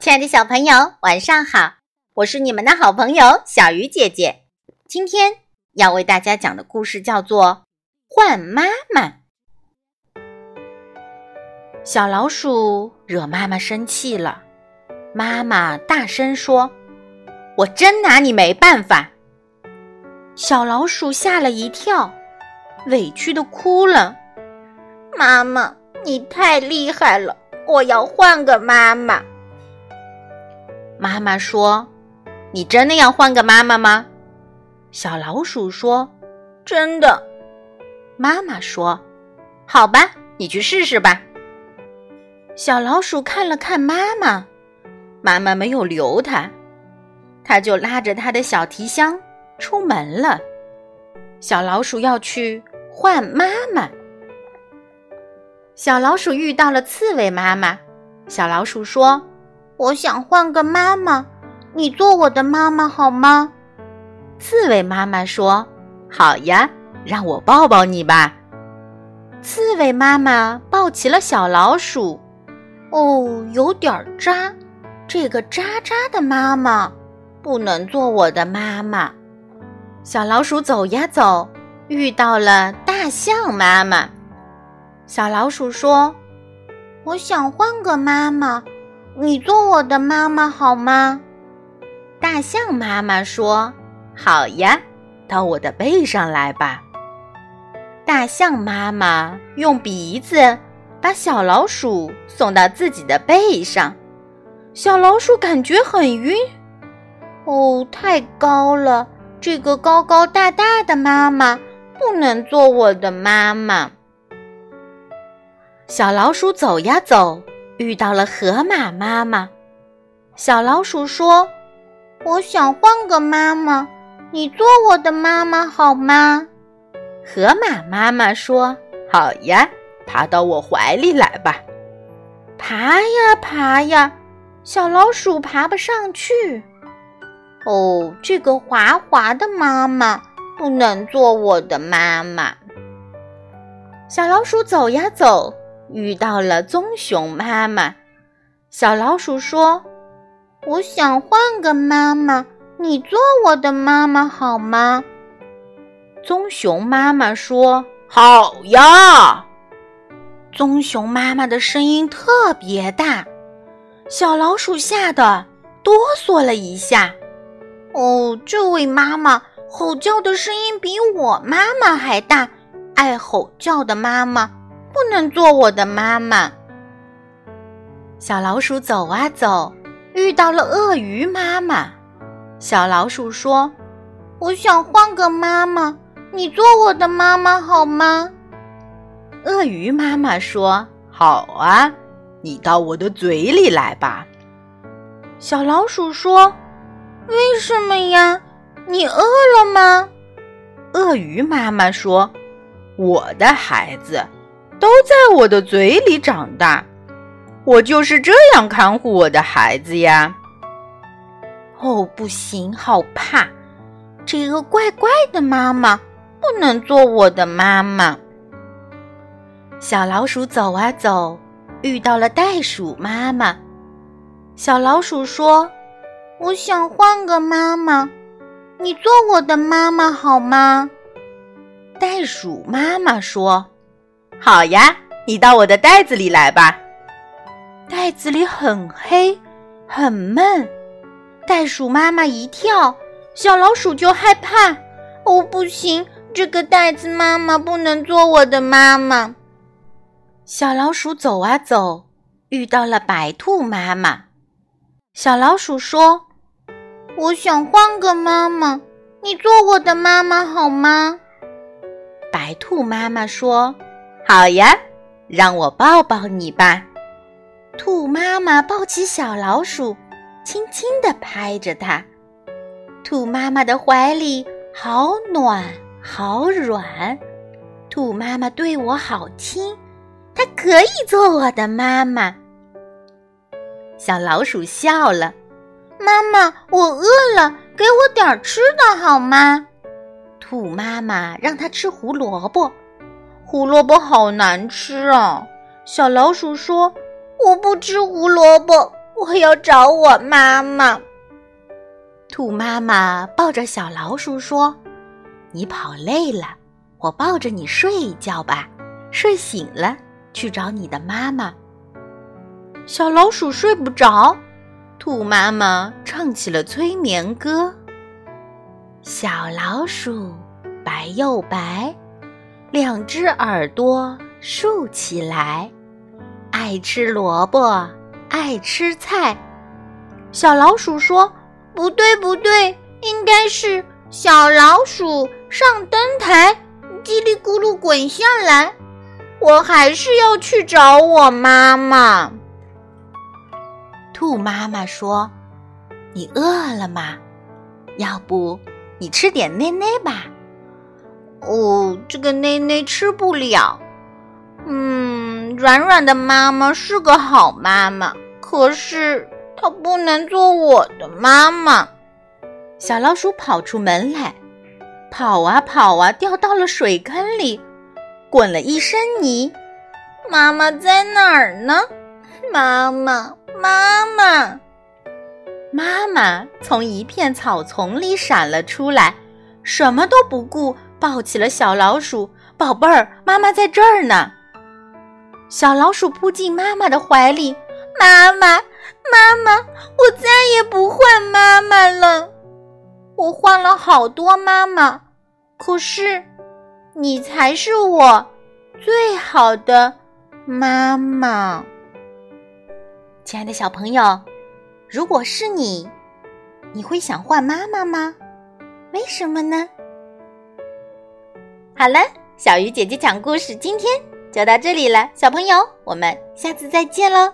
亲爱的小朋友，晚上好！我是你们的好朋友小鱼姐姐。今天要为大家讲的故事叫做《换妈妈》。小老鼠惹妈妈生气了，妈妈大声说：“我真拿你没办法！”小老鼠吓了一跳，委屈的哭了：“妈妈，你太厉害了，我要换个妈妈。”妈妈说：“你真的要换个妈妈吗？”小老鼠说：“真的。”妈妈说：“好吧，你去试试吧。”小老鼠看了看妈妈，妈妈没有留它，它就拉着它的小提箱出门了。小老鼠要去换妈妈。小老鼠遇到了刺猬妈妈，小老鼠说。我想换个妈妈，你做我的妈妈好吗？刺猬妈妈说：“好呀，让我抱抱你吧。”刺猬妈妈抱起了小老鼠，哦，有点扎，这个渣渣的妈妈不能做我的妈妈。小老鼠走呀走，遇到了大象妈妈。小老鼠说：“我想换个妈妈。”你做我的妈妈好吗？大象妈妈说：“好呀，到我的背上来吧。”大象妈妈用鼻子把小老鼠送到自己的背上，小老鼠感觉很晕。哦，太高了！这个高高大大的妈妈不能做我的妈妈。小老鼠走呀走。遇到了河马妈妈，小老鼠说：“我想换个妈妈，你做我的妈妈好吗？”河马妈妈说：“好呀，爬到我怀里来吧。”爬呀爬呀，小老鼠爬不上去。哦，这个滑滑的妈妈不能做我的妈妈。小老鼠走呀走。遇到了棕熊妈妈，小老鼠说：“我想换个妈妈，你做我的妈妈好吗？”棕熊妈妈说：“好呀。”棕熊妈妈的声音特别大，小老鼠吓得哆嗦了一下。哦，这位妈妈吼叫的声音比我妈妈还大，爱吼叫的妈妈。不能做我的妈妈。小老鼠走啊走，遇到了鳄鱼妈妈。小老鼠说：“我想换个妈妈，你做我的妈妈好吗？”鳄鱼妈妈说：“好啊，你到我的嘴里来吧。”小老鼠说：“为什么呀？你饿了吗？”鳄鱼妈妈说：“我的孩子。”都在我的嘴里长大，我就是这样看护我的孩子呀。哦，不行，好怕！这个怪怪的妈妈不能做我的妈妈。小老鼠走啊走，遇到了袋鼠妈妈。小老鼠说：“我想换个妈妈，你做我的妈妈好吗？”袋鼠妈妈说。好呀，你到我的袋子里来吧。袋子里很黑，很闷。袋鼠妈妈一跳，小老鼠就害怕。哦，不行，这个袋子妈妈不能做我的妈妈。小老鼠走啊走，遇到了白兔妈妈。小老鼠说：“我想换个妈妈，你做我的妈妈好吗？”白兔妈妈说。好呀，让我抱抱你吧。兔妈妈抱起小老鼠，轻轻地拍着它。兔妈妈的怀里好暖好软，兔妈妈对我好亲，它可以做我的妈妈。小老鼠笑了，妈妈，我饿了，给我点吃的好吗？兔妈妈让它吃胡萝卜。胡萝卜好难吃啊！小老鼠说：“我不吃胡萝卜，我要找我妈妈。兔妈妈抱着小老鼠说：“你跑累了，我抱着你睡一觉吧。睡醒了去找你的妈妈。”小老鼠睡不着，兔妈妈唱起了催眠歌：“小老鼠白又白，两只耳朵竖起来，爱吃萝卜，爱吃菜。”小老鼠说。不对，不对，应该是小老鼠上灯台，叽里咕噜滚下来。我还是要去找我妈妈。兔妈妈说：“你饿了吗？要不你吃点内内吧？”哦，这个内内吃不了。嗯，软软的妈妈是个好妈妈，可是。她不能做我的妈妈。小老鼠跑出门来，跑啊跑啊，掉到了水坑里，滚了一身泥。妈妈在哪儿呢？妈妈，妈妈，妈妈从一片草丛里闪了出来，什么都不顾，抱起了小老鼠。宝贝儿，妈妈在这儿呢。小老鼠扑进妈妈的怀里。妈妈，妈妈，我再也不换妈妈了。我换了好多妈妈，可是你才是我最好的妈妈。亲爱的小朋友，如果是你，你会想换妈妈吗？为什么呢？好了，小鱼姐姐讲故事，今天就到这里了。小朋友，我们下次再见喽。